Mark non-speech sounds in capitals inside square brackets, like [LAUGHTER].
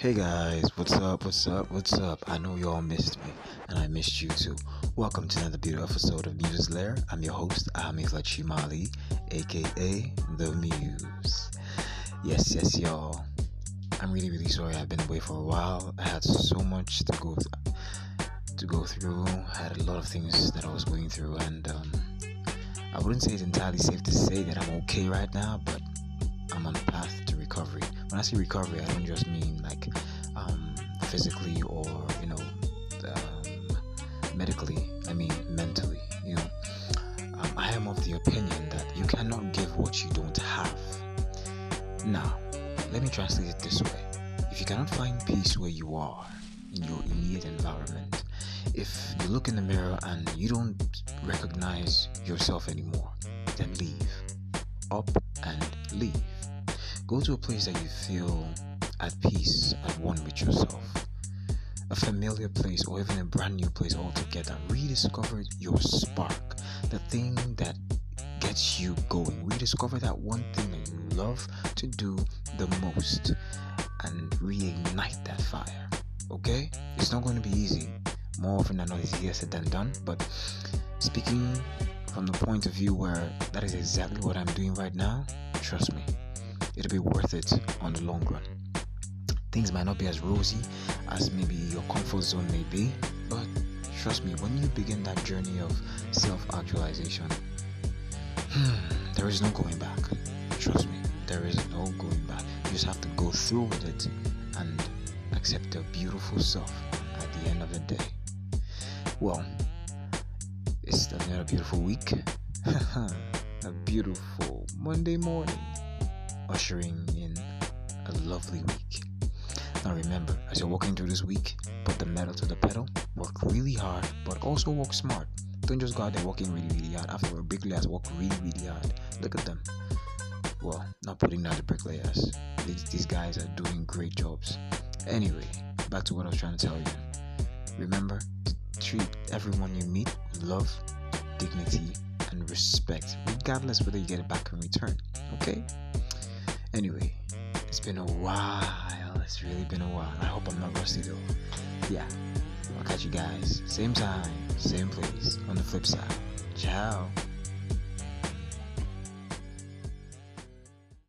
Hey guys, what's up? What's up? What's up? I know you all missed me, and I missed you too. Welcome to another beautiful episode of Muse Lair. I'm your host, Ahmed Lachimali, aka The Muse. Yes, yes, y'all. I'm really, really sorry I've been away for a while. I had so much to go th- to go through. I had a lot of things that I was going through, and um, I wouldn't say it's entirely safe to say that I'm okay right now, but I'm on a path to recovery. When I say recovery, I don't just mean like um, physically or you know um, medically. I mean mentally. You know, um, I am of the opinion that you cannot give what you don't have. Now, let me translate it this way: If you cannot find peace where you are in your immediate environment, if you look in the mirror and you don't recognize yourself anymore, then leave. Up and leave. Go to a place that you feel at peace, at one with yourself. A familiar place or even a brand new place altogether. Rediscover your spark, the thing that gets you going. Rediscover that one thing that you love to do the most and reignite that fire. Okay? It's not going to be easy. More often than not, it's easier said than done. But speaking from the point of view where that is exactly what I'm doing right now, trust me, it'll be worth it on the long run. Things might not be as rosy as maybe your comfort zone may be, but trust me, when you begin that journey of self actualization, hmm, there is no going back. Trust me, there is no going back. You just have to go through with it and accept your beautiful self at the end of the day. Well, it's another beautiful week. [LAUGHS] a beautiful Monday morning, ushering in a lovely week. Now remember, as you're walking through this week, put the metal to the pedal, work really hard, but also work smart. Don't just go out there working really, really hard. After a bricklayers work really, really hard. Look at them. Well, not putting down the bricklayers. These, these guys are doing great jobs. Anyway, back to what I was trying to tell you. Remember to treat everyone you meet with love, dignity, and respect, regardless whether you get it back in return. Okay? Anyway, it's been a while. It's really been a while. I hope I'm not rusty though. Yeah. I'll catch you guys same time, same place on the flip side. Ciao.